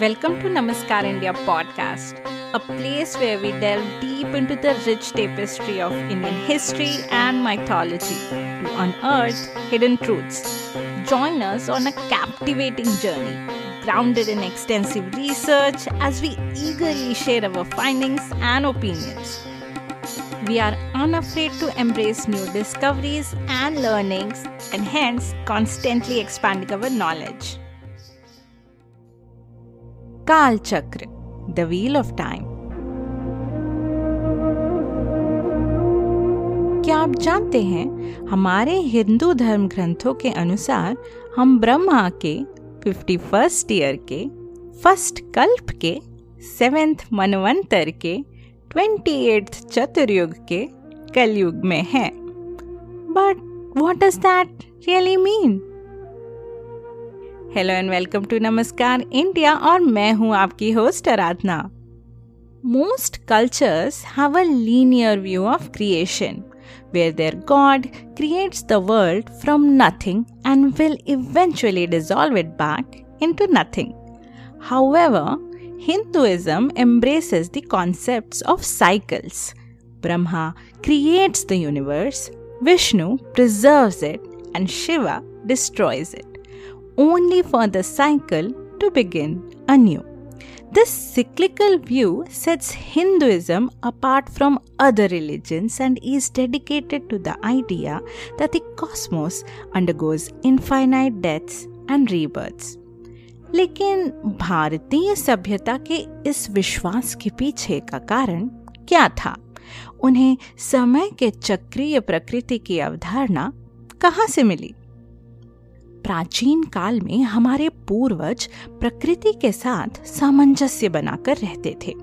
Welcome to Namaskar India podcast, a place where we delve deep into the rich tapestry of Indian history and mythology to unearth hidden truths. Join us on a captivating journey, grounded in extensive research as we eagerly share our findings and opinions. We are unafraid to embrace new discoveries and learnings and hence constantly expanding our knowledge. काल चक्र the wheel of time क्या आप जानते हैं, हमारे हिंदू धर्म ग्रंथों के अनुसार हम ब्रह्मा के फिफ्टी फ़र्स्ट ईयर के फ़र्स्ट कल्प के सेवेंथ मनवंतर के ट्वेंटी एट्थ चतुर्युग के कलयुग में हैं। But what does that really mean Hello and welcome to Namaskar India और मैं हूं आपकी host Aradhana most cultures have a linear view of creation where their God creates the world from nothing and will eventually dissolve it back into nothing. However, Hinduism embraces the concepts of cycles. Brahma creates the universe, Vishnu preserves it, and Shiva destroys it Only for the cycle to begin anew. This cyclical view sets Hinduism apart from other religions and is dedicated to the idea that the cosmos undergoes infinite deaths and rebirths. लेकिन भारतीय सभ्यता के इस विश्वास के पीछे का कारण क्या था उन्हें समय के चक्रीय प्रकृति की अवधारणा कहाँ से मिली प्राचीन काल में हमारे पूर्वज प्रकृति के साथ सामंजस्य बनाकर रहते थे।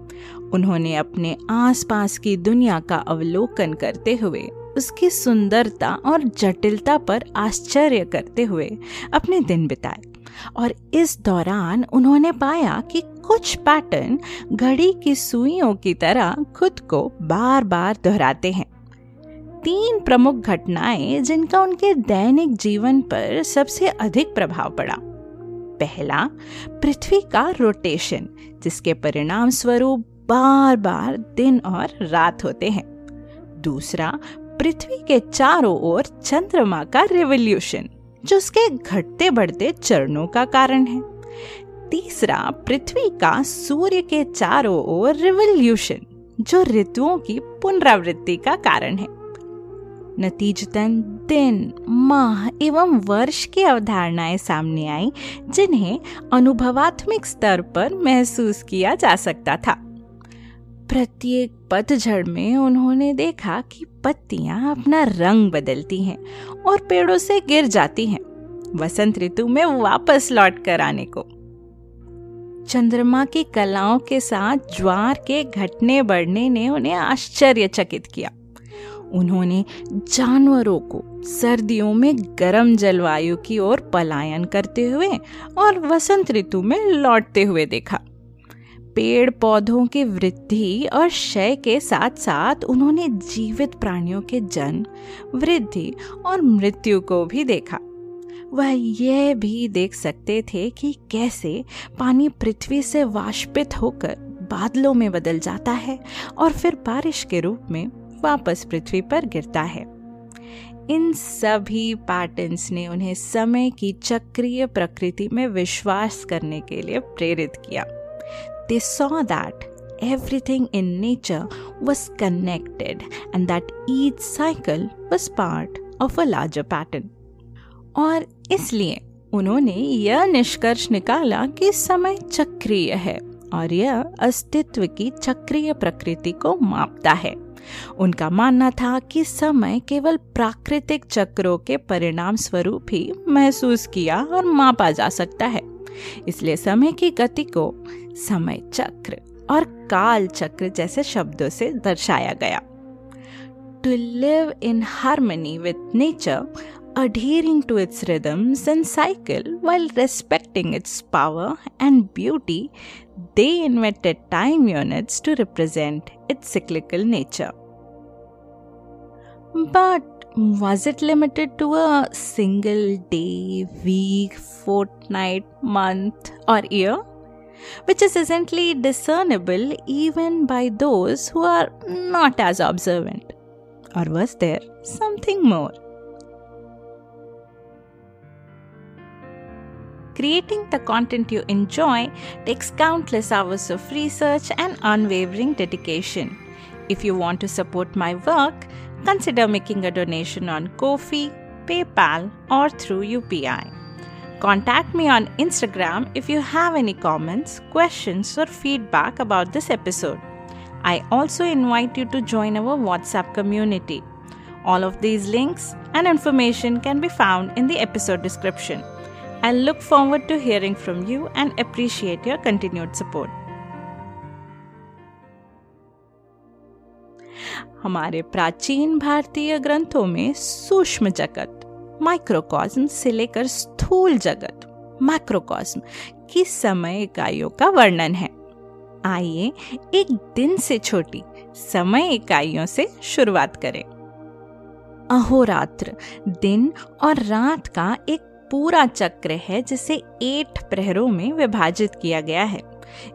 उन्होंने अपने आसपास की दुनिया का अवलोकन करते हुए, उसकी सुंदरता और जटिलता पर आश्चर्य करते हुए अपने दिन बिताए। और इस दौरान उन्होंने पाया कि कुछ पैटर्न घड़ी की सुइयों की तरह खुद को बार बार दोहराते हैं। तीन प्रमुख घटनाएँ जिनका उनके दैनिक जीवन पर सबसे अधिक प्रभाव पड़ा। पहला, पृथ्वी का रोटेशन, जिसके परिणाम स्वरूप बार बार दिन और रात होते हैं। दूसरा, पृथ्वी के चारों ओर चंद्रमा का रेवोल्यूशन, जो उसके घटते बढ़ते चरणों का कारण है। तीसरा, पृथ्वी का सूर्य के चारों ओर रिवोल्यूशन, जो ऋतुओं की पुनरावृत्ति का कारण है। नतीजतन दिन, माह एवं वर्ष की अवधारणाएँ सामने आई, जिन्हें अनुभवात्मक स्तर पर महसूस किया जा सकता था। प्रत्येक पतझड़ में उन्होंने देखा कि पत्तियाँ अपना रंग बदलती हैं और पेड़ों से गिर जाती हैं, वसंत ऋतु में वापस लौट कर आने को। चंद्रमा की कलाओं के साथ ज्वार के घटने बढ़ने ने उन्हें आश्चर्यचकित किया। उन्होंने जानवरों को सर्दियों में गर्म जलवायु की ओर पलायन करते हुए और वसंत ऋतु में लौटते हुए देखा। पेड़ पौधों की वृद्धि और क्षय के साथ साथ उन्होंने जीवित प्राणियों के जन्म वृद्धि और मृत्यु को भी देखा। वह यह भी देख सकते थे कि कैसे पानी पृथ्वी से वाष्पित होकर बादलों में बदल जाता है और फिर बारिश के रूप में वापस पृथ्वी पर गिरता है। इन सभी पैटर्न्स ने उन्हें समय की चक्रीय प्रकृति में विश्वास करने के लिए प्रेरित किया। They saw that everything in nature was connected and that each cycle was part of a larger pattern. और इसलिए उन्होंने यह निष्कर्ष निकाला कि समय चक्रीय है। और यह अस्तित्व की चक्रीय प्रकृति को मापता है। उनका मानना था कि समय केवल प्राकृतिक चक्रों के परिणाम स्वरूप ही महसूस किया और मापा जा सकता है। इसलिए समय की गति को समय चक्र और काल चक्र जैसे शब्दों से दर्शाया गया। To live in harmony with nature adhering to its rhythms and cycle while respecting its power and beauty, they invented time units to represent its cyclical nature. But was it limited to a single day, week, fortnight, month, or year? Which is essentially discernible even by those who are not as observant. Or was there something more? Creating the content you enjoy takes countless hours of research and unwavering dedication. If you want to support my work, consider making a donation on Ko-fi, PayPal, or through UPI. Contact me on Instagram if you have any comments, questions, or feedback about this episode. I also invite you to join our WhatsApp community. All of these links and information can be found in the episode description. I look forward to hearing from you and appreciate your continued support. हमारे प्राचीन भारतीय ग्रंथों में सूक्ष्म जगत माइक्रोकॉस्म से लेकर स्थूल जगत मैक्रोकॉस्म की समय इकाइयों का वर्णन है आइए एक दिन से छोटी समय इकाइयों से शुरुआत करें अहोरात्र दिन और रात का एक पूरा चक्र है जिसे एठ प्रहरों में विभाजित किया गया है।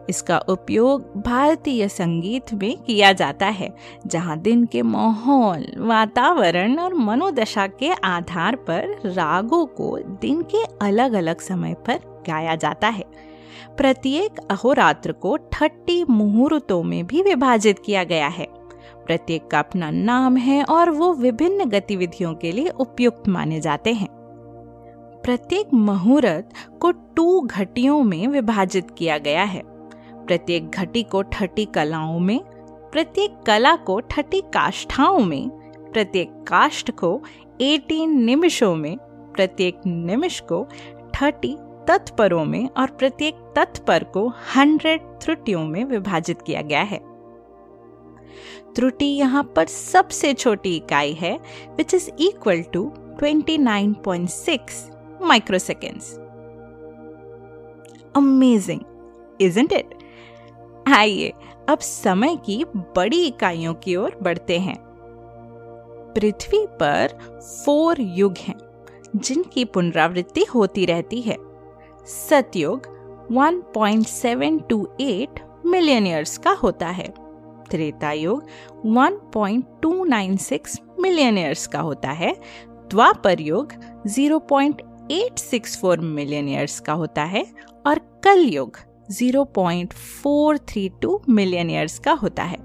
इसका उपयोग भारतीय संगीत में किया जाता है, जहाँ दिन के माहौल, वातावरण और मनोदशा के आधार पर रागों को दिन के अलग अलग समय पर गाया जाता है। प्रत्येक अहोरात्र को ठट्टी मुहूर्तों में भी विभाजित किया गया है। प्रत्येक का अपना नाम है और वो विभिन्न गतिविधियों के लिए उपयुक्त माने जाते हैं। प्रत्येक मुहूर्त को टू घटियों में विभाजित किया गया है। प्रत्येक घटी को ठटी कलाओं में, प्रत्येक कला को ठटी काष्ठाओं में, प्रत्येक काष्ठ को 18 निमिषों में, प्रत्येक निमिष को ठटी तत्परों में और प्रत्येक तत्पर को 100 त्रुटियों में विभाजित किया गया है। त्रुटि यहाँ पर सबसे छोटी इकाई है which is equal to 29.6 microseconds. Amazing, isn't it? आइए अब समय की बड़ी इकाइयों की ओर बढ़ते हैं पृथ्वी पर फोर युग हैं जिनकी पुनरावृत्ति होती रहती है सतयुग 1.728 मिलियन ईयर्स का होता है त्रेता युग 1.296 मिलियन ईयर्स का होता है द्वापर युग 0.864 मिलियन ईयर्स का होता है और कल युग 0.432 मिलियन ईयर्स का होता है।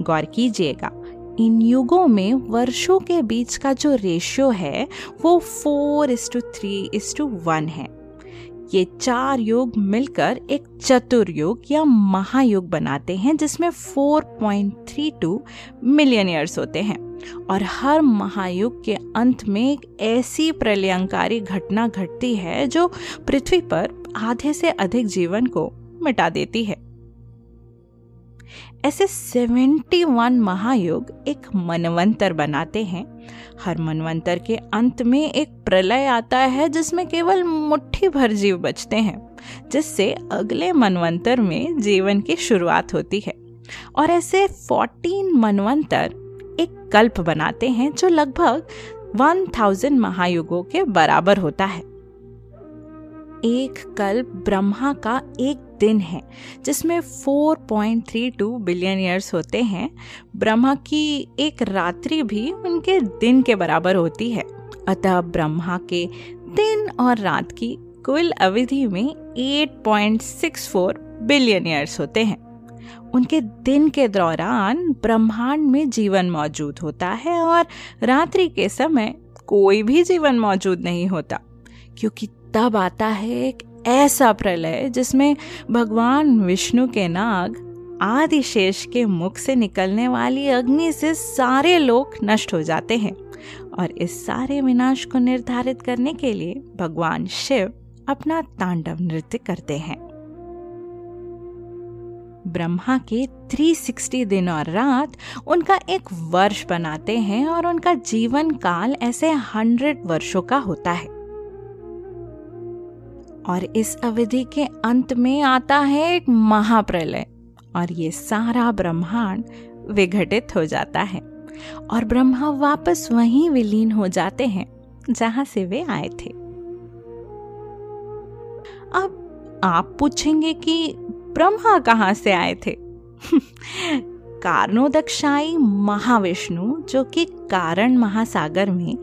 गौर कीजिएगा, इन युगों में वर्षों के बीच का जो रेशियो है, वो four is to three is to one है। ये चार युग मिलकर एक चतुर्युग या महायुग बनाते हैं, जिसमें 4.32 मिलियन ईयर्स होते हैं। और हर महायुग के अंत में एक ऐसी प्रलयंकारी घटना घटती है, जो पृथ्वी पर आधे से अधिक जीवन को मिटा देती है। ऐसे 71 महायुग एक मनवंतर बनाते हैं हर मनवंतर के अंत में एक प्रलय आता है जिसमें केवल मुट्ठी भर जीव बचते हैं, जिससे अगले मनवंतर में जीवन की शुरुआत होती है। और ऐसे 14 मनवंतर एक कल्प बनाते हैं जो लगभग 1000 महायुगों के बराबर होता है। एक कल्प ब्रह्मा का एक दिन है, जिसमें 4.32 बिलियन ईयर्स होते हैं। ब्रह्मा की एक रात्रि भी उनके दिन के बराबर होती है। अतः ब्रह्मा के दिन और रात की कुल अवधि में 8.64 बिलियन ईयर्स होते हैं। उनके दिन के दौरान ब्रह्मांड में जीवन मौजूद होता है और रात्रि के समय कोई भी जीवन मौजूद नहीं होता, क्योंकि तब आता है एक ऐसा प्रलय जिसमें भगवान विष्णु के नाग आदिशेष के मुख से निकलने वाली अग्नि से सारे लोग नष्ट हो जाते हैं और इस सारे विनाश को निर्धारित करने के लिए भगवान शिव अपना तांडव नृत्य करते हैं। ब्रह्मा के 360 दिन और रात उनका एक वर्ष बनाते हैं और उनका जीवन काल ऐसे हंड्रेड वर्षों का होता है। और इस अवधि के अंत में आता है एक महाप्रलय, और ये सारा ब्रह्मांड विघटित हो जाता है, और ब्रह्मा वापस वहीं विलीन हो जाते हैं, जहाँ से वे आए थे। अब आप पूछेंगे कि ब्रह्मा कहाँ से आए थे? कारणोदक्षाई महाविष्णु, जो कि कारण महासागर में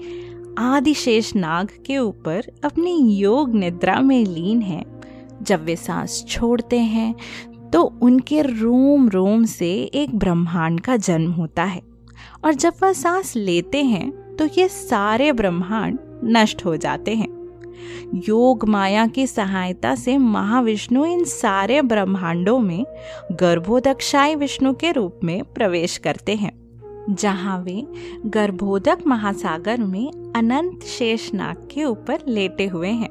आदिशेष नाग के ऊपर अपनी योग निद्रा में लीन है। जब वे सांस छोड़ते हैं तो उनके रोम रोम से एक ब्रह्मांड का जन्म होता है। और जब वह सांस लेते हैं तो ये सारे ब्रह्मांड नष्ट हो जाते हैं। योग माया की सहायता से महाविष्णु इन सारे ब्रह्मांडों में गर्भोदक्षाई विष्णु के रूप में प्रवेश करते हैं। जहाँ वे गर्भोदक महासागर में अनंत शेषनाग के ऊपर लेटे हुए हैं।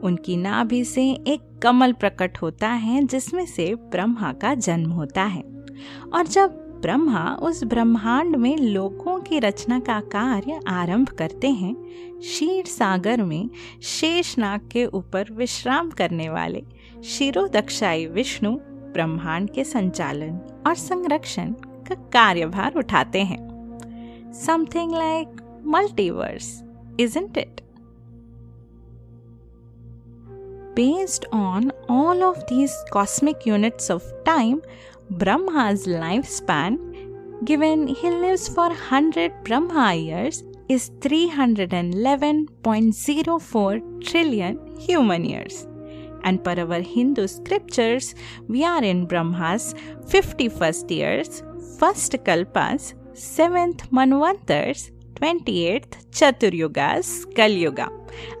उनकी नाभि से एक कमल प्रकट होता है, जिसमें से ब्रह्मा का जन्म होता है। और जब ब्रह्मा उस ब्रह्मांड में लोकों की रचना का कार्य आरंभ करते हैं, क्षीर सागर में शेषनाग के ऊपर विश्राम करने वाले शिरोदक्षाई विष्णु ब्रह्मांड के संचालन और संरक्षण का कार्यभार उठाते हैं something like multiverse isn't it Based on all of these cosmic units of time, Brahma's lifespan, given he lives for 100 Brahma years, is 311.04 trillion human years. And per our Hindu scriptures, we are in Brahma's 51st years, first Kalpas, 7th Manvantars, 28th Chaturyugas, Kal Yuga.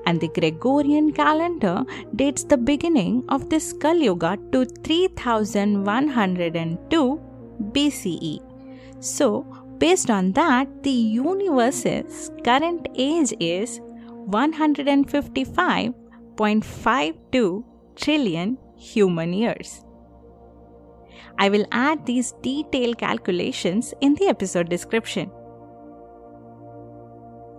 And the Gregorian calendar dates the beginning of this Kal Yuga to 3102 BCE. So, based on that, the universe's current age is 155.52 trillion human years. I will add these detailed calculations in the episode description.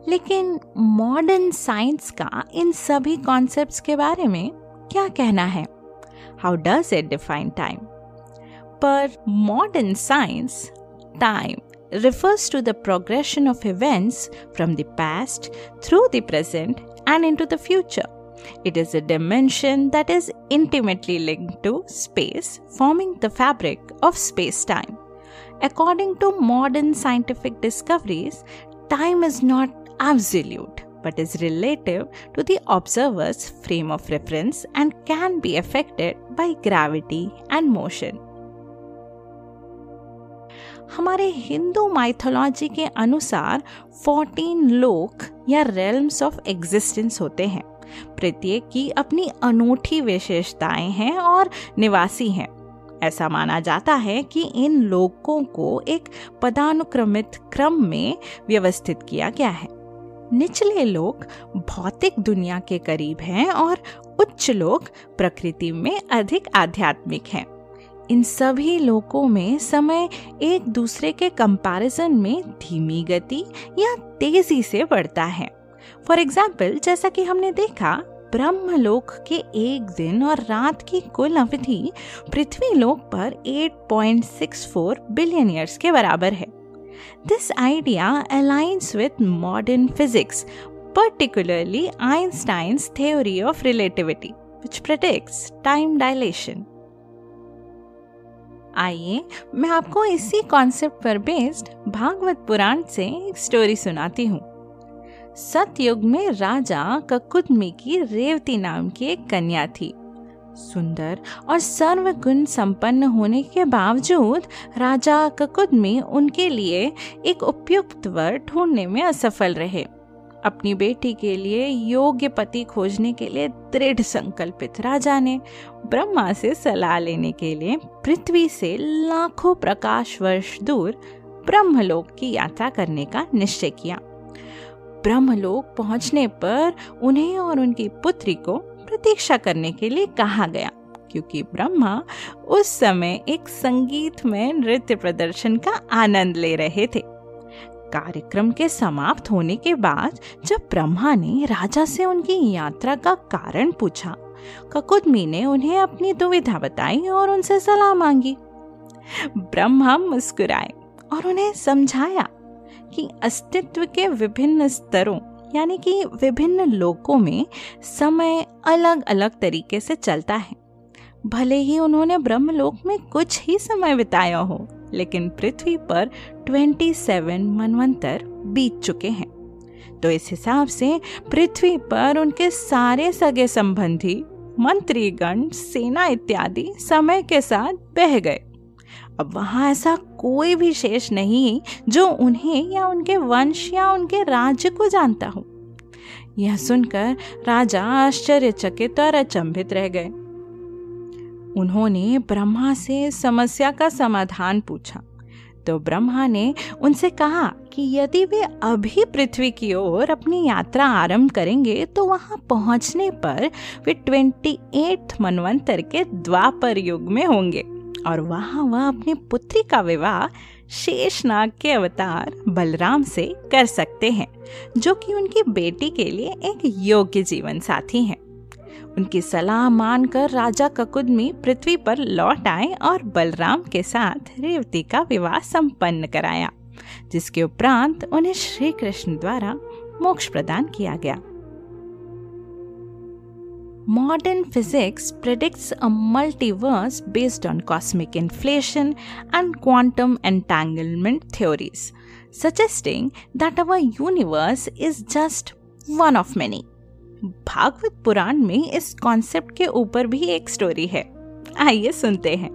लेकिन modern science का इन सभी concepts के बारे में क्या कहना है? How does it define time पर modern science time refers to the progression of events from the past through the present and into the future It is a dimension that is intimately linked to space, forming the fabric of space time. According to modern scientific discoveries, time is not absolute but is relative to the observer's frame of reference and can be affected by gravity and motion. हमारे Hindu mythology के अनुसार 14 लोक या realms of existence होते हैं प्रत्येक की अपनी अनूठी विशेषताएँ हैं और निवासी हैं। ऐसा माना जाता है कि इन लोकों को एक पदानुक्रमित क्रम में व्यवस्थित किया गया है। निचले लोग भौतिक दुनिया के करीब हैं और उच्च लोग प्रकृति में अधिक आध्यात्मिक हैं। इन सभी लोगों में समय एक दूसरे के कंपैरिजन में धीमी गति या तेज़ी से बढ़ता है। फॉर एग्ज़ाम्पल जैसा कि हमने देखा, ब्रह्मलोक के एक दिन और रात की कुल अवधि पृथ्वी लोक पर 8.64 बिलियन ईयर्स के बराबर है। This idea aligns with modern physics particularly Einstein's theory of relativity which predicts time dilation आइए, मैं आपको इसी कॉन्सेप्ट पर बेस्ड भागवत पुराण से एक स्टोरी सुनाती हूँ। सतयुग में राजा ककुदमी की रेवती नाम की एक कन्या थी। सुंदर और सर्वगुण संपन्न होने के बावजूद राजा ककुद में उनके लिए एक उपयुक्त वर ढूँढने में असफल रहे। अपनी बेटी के लिए योग्य पति खोजने के लिए दृढ़ संकल्पित राजा ने ब्रह्मा से सलाह लेने के लिए पृथ्वी से लाखों प्रकाश वर्ष दूर ब्रह्मलोक की यात्रा करने का निश्चय किया। ब्रह्मलोक पहुँचने पर उन्हें और उनकी पुत्री को प्रतीक्षा करने के लिए कहा गया, क्योंकि ब्रह्मा उस समय एक संगीत में नृत्य प्रदर्शन का आनंद ले रहे थे। कार्यक्रम के समाप्त होने के बाद जब ब्रह्मा ने राजा से उनकी यात्रा का कारण पूछा, ककुदमी ने उन्हें अपनी दुविधा बताई और उनसे सलाह मांगी। ब्रह्मा मुस्कुराए और उन्हें समझाया कि अस्तित्व के विभिन्न स्तरों, यानी कि विभिन्न लोकों में समय अलग अलग तरीके से चलता है। भले ही उन्होंने ब्रह्मलोक में कुछ ही समय बिताया हो, लेकिन पृथ्वी पर 27 मनवंतर बीत चुके हैं। तो इस हिसाब से पृथ्वी पर उनके सारे सगे संबंधी, मंत्रीगण, सेना इत्यादि समय के साथ बह गए। अब वहाँ ऐसा कोई भी शेष नहीं जो उन्हें या उनके वंश या उनके राज्य को जानता हो। यह सुनकर राजा आश्चर्यचकित और अचंभित रह गए। उन्होंने ब्रह्मा से समस्या का समाधान पूछा। तो ब्रह्मा ने उनसे कहा कि यदि वे अभी पृथ्वी की ओर अपनी यात्रा आरंभ करेंगे तो वहाँ पहुँचने पर वे ट्वेंटी एट मनवंतर के द्वापर युग में होंगे। और वहाँ वह अपनी पुत्री का विवाह शेषनाग के अवतार बलराम से कर सकते हैं, जो कि उनकी बेटी के लिए एक योग्य जीवन साथी हैं। उनकी सलाह मानकर राजा ककुदमी पृथ्वी पर लौट आए और बलराम के साथ रेवती का विवाह संपन्न कराया, जिसके उपरांत उन्हें श्री कृष्ण द्वारा मोक्ष प्रदान किया गया। Modern physics predicts a multiverse based on cosmic inflation and quantum entanglement theories, suggesting that our universe is just one of many. Bhagavat पुराण में इस कॉन्सेप्ट के ऊपर भी एक स्टोरी है आइए सुनते हैं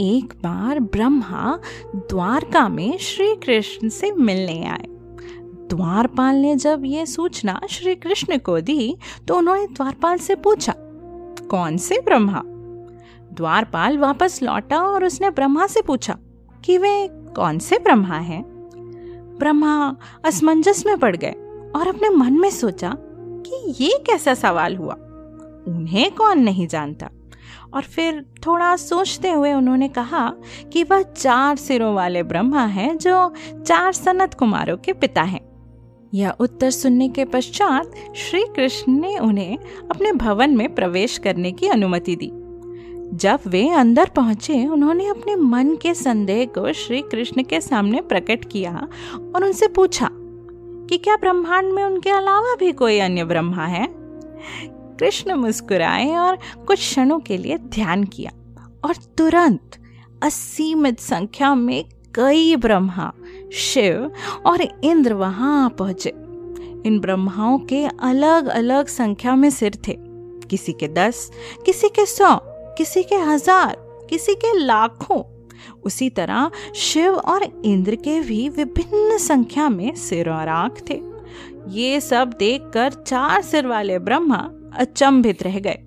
एक बार ब्रह्मा द्वारका में श्री कृष्ण से मिलने आए द्वारपाल ने जब ये सूचना श्री कृष्ण को दी तो उन्होंने द्वारपाल से पूछा, कौन से ब्रह्मा? द्वारपाल वापस लौटा और उसने ब्रह्मा से पूछा, कि वे कौन से ब्रह्मा हैं? ब्रह्मा असमंजस में पड़ गए और अपने मन में सोचा कि ये कैसा सवाल हुआ। उन्हें कौन नहीं जानता। और फिर थोड़ा सोचते हुए उन्होंने कहा कि वह चार सिरों वाले ब्रह्मा हैं जो चार सनत कुमारों के पिता हैं। यह उत्तर सुनने के पश्चात श्री कृष्ण ने उन्हें अपने भवन में प्रवेश करने की अनुमति दी। जब वे अंदर पहुँचे, उन्होंने अपने मन के संदेह को श्री कृष्ण के सामने प्रकट किया और उनसे पूछा कि क्या ब्रह्मांड में उनके अलावा भी कोई अन्य ब्रह्मा है? कृष्ण मुस्कुराए और कुछ क्षणों के लिए ध्यान किया और तुरंत असीमित संख्या में कई ब्रह्मा शिव और इंद्र वहाँ पहुँचे। इन ब्रह्माओं के अलग अलग संख्या में सिर थे। किसी के दस, किसी के सौ, किसी के हज़ार, किसी के लाखों। उसी तरह शिव और इंद्र के भी विभिन्न संख्या में सिर और आँख थे। ये सब देखकर चार सिर वाले ब्रह्मा अचंभित रह गए।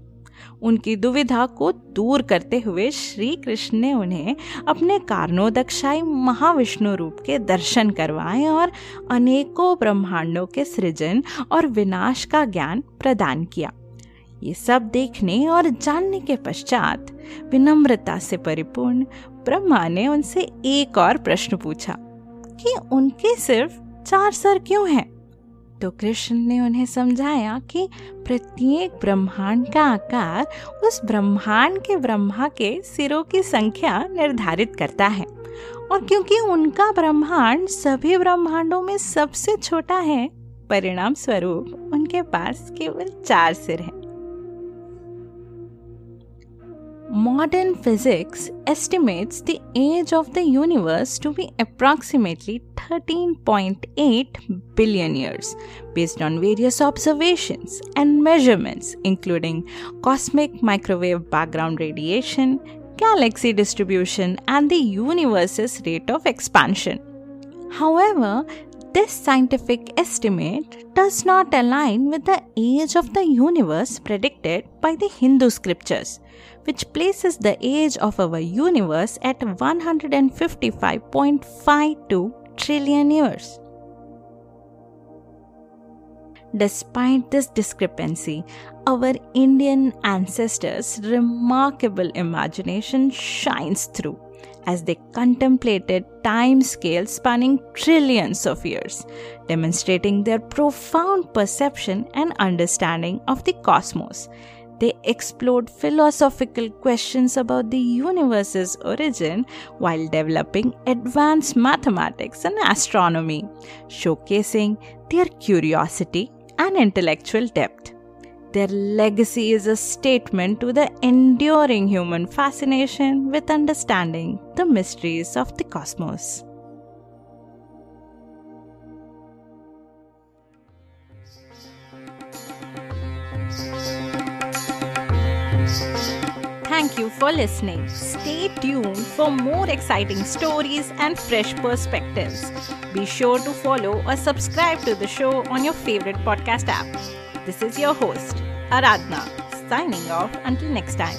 उनकी दुविधा को दूर करते हुए श्री कृष्ण ने उन्हें अपने कारणोदक्षाई महाविष्णु रूप के दर्शन करवाए और अनेकों ब्रह्मांडों के सृजन और विनाश का ज्ञान प्रदान किया ये सब देखने और जानने के पश्चात विनम्रता से परिपूर्ण ब्रह्मा ने उनसे एक और प्रश्न पूछा कि उनके सिर्फ़ चार सर क्यों हैं? तो कृष्ण ने उन्हें समझाया कि प्रत्येक ब्रह्मांड का आकार उस ब्रह्मांड के ब्रह्मा के सिरों की संख्या निर्धारित करता है। और क्योंकि उनका ब्रह्मांड सभी ब्रह्मांडों में सबसे छोटा है परिणाम स्वरूप उनके पास केवल चार सिर हैं। Modern physics estimates the age of the universe to be approximately 13.8 billion years, based on various observations and measurements, including cosmic microwave background radiation, galaxy distribution, and the universe's rate of expansion. However, this scientific estimate does not align with the age of the universe predicted by the Hindu scriptures, which places the age of our universe at 155.52 trillion years. Despite this discrepancy, our Indian ancestors' remarkable imagination shines through as they contemplated time scales spanning trillions of years, demonstrating their profound perception and understanding of the cosmos. They explored philosophical questions about the universe's origin while developing advanced mathematics and astronomy, showcasing their curiosity and intellectual depth. Their legacy is a statement to the enduring human fascination with understanding the mysteries of the cosmos. Thank you for listening. Stay tuned for more exciting stories and fresh perspectives. Be sure to follow or subscribe to the show on your favorite podcast app. This is your host, Aradhna, signing off until next time.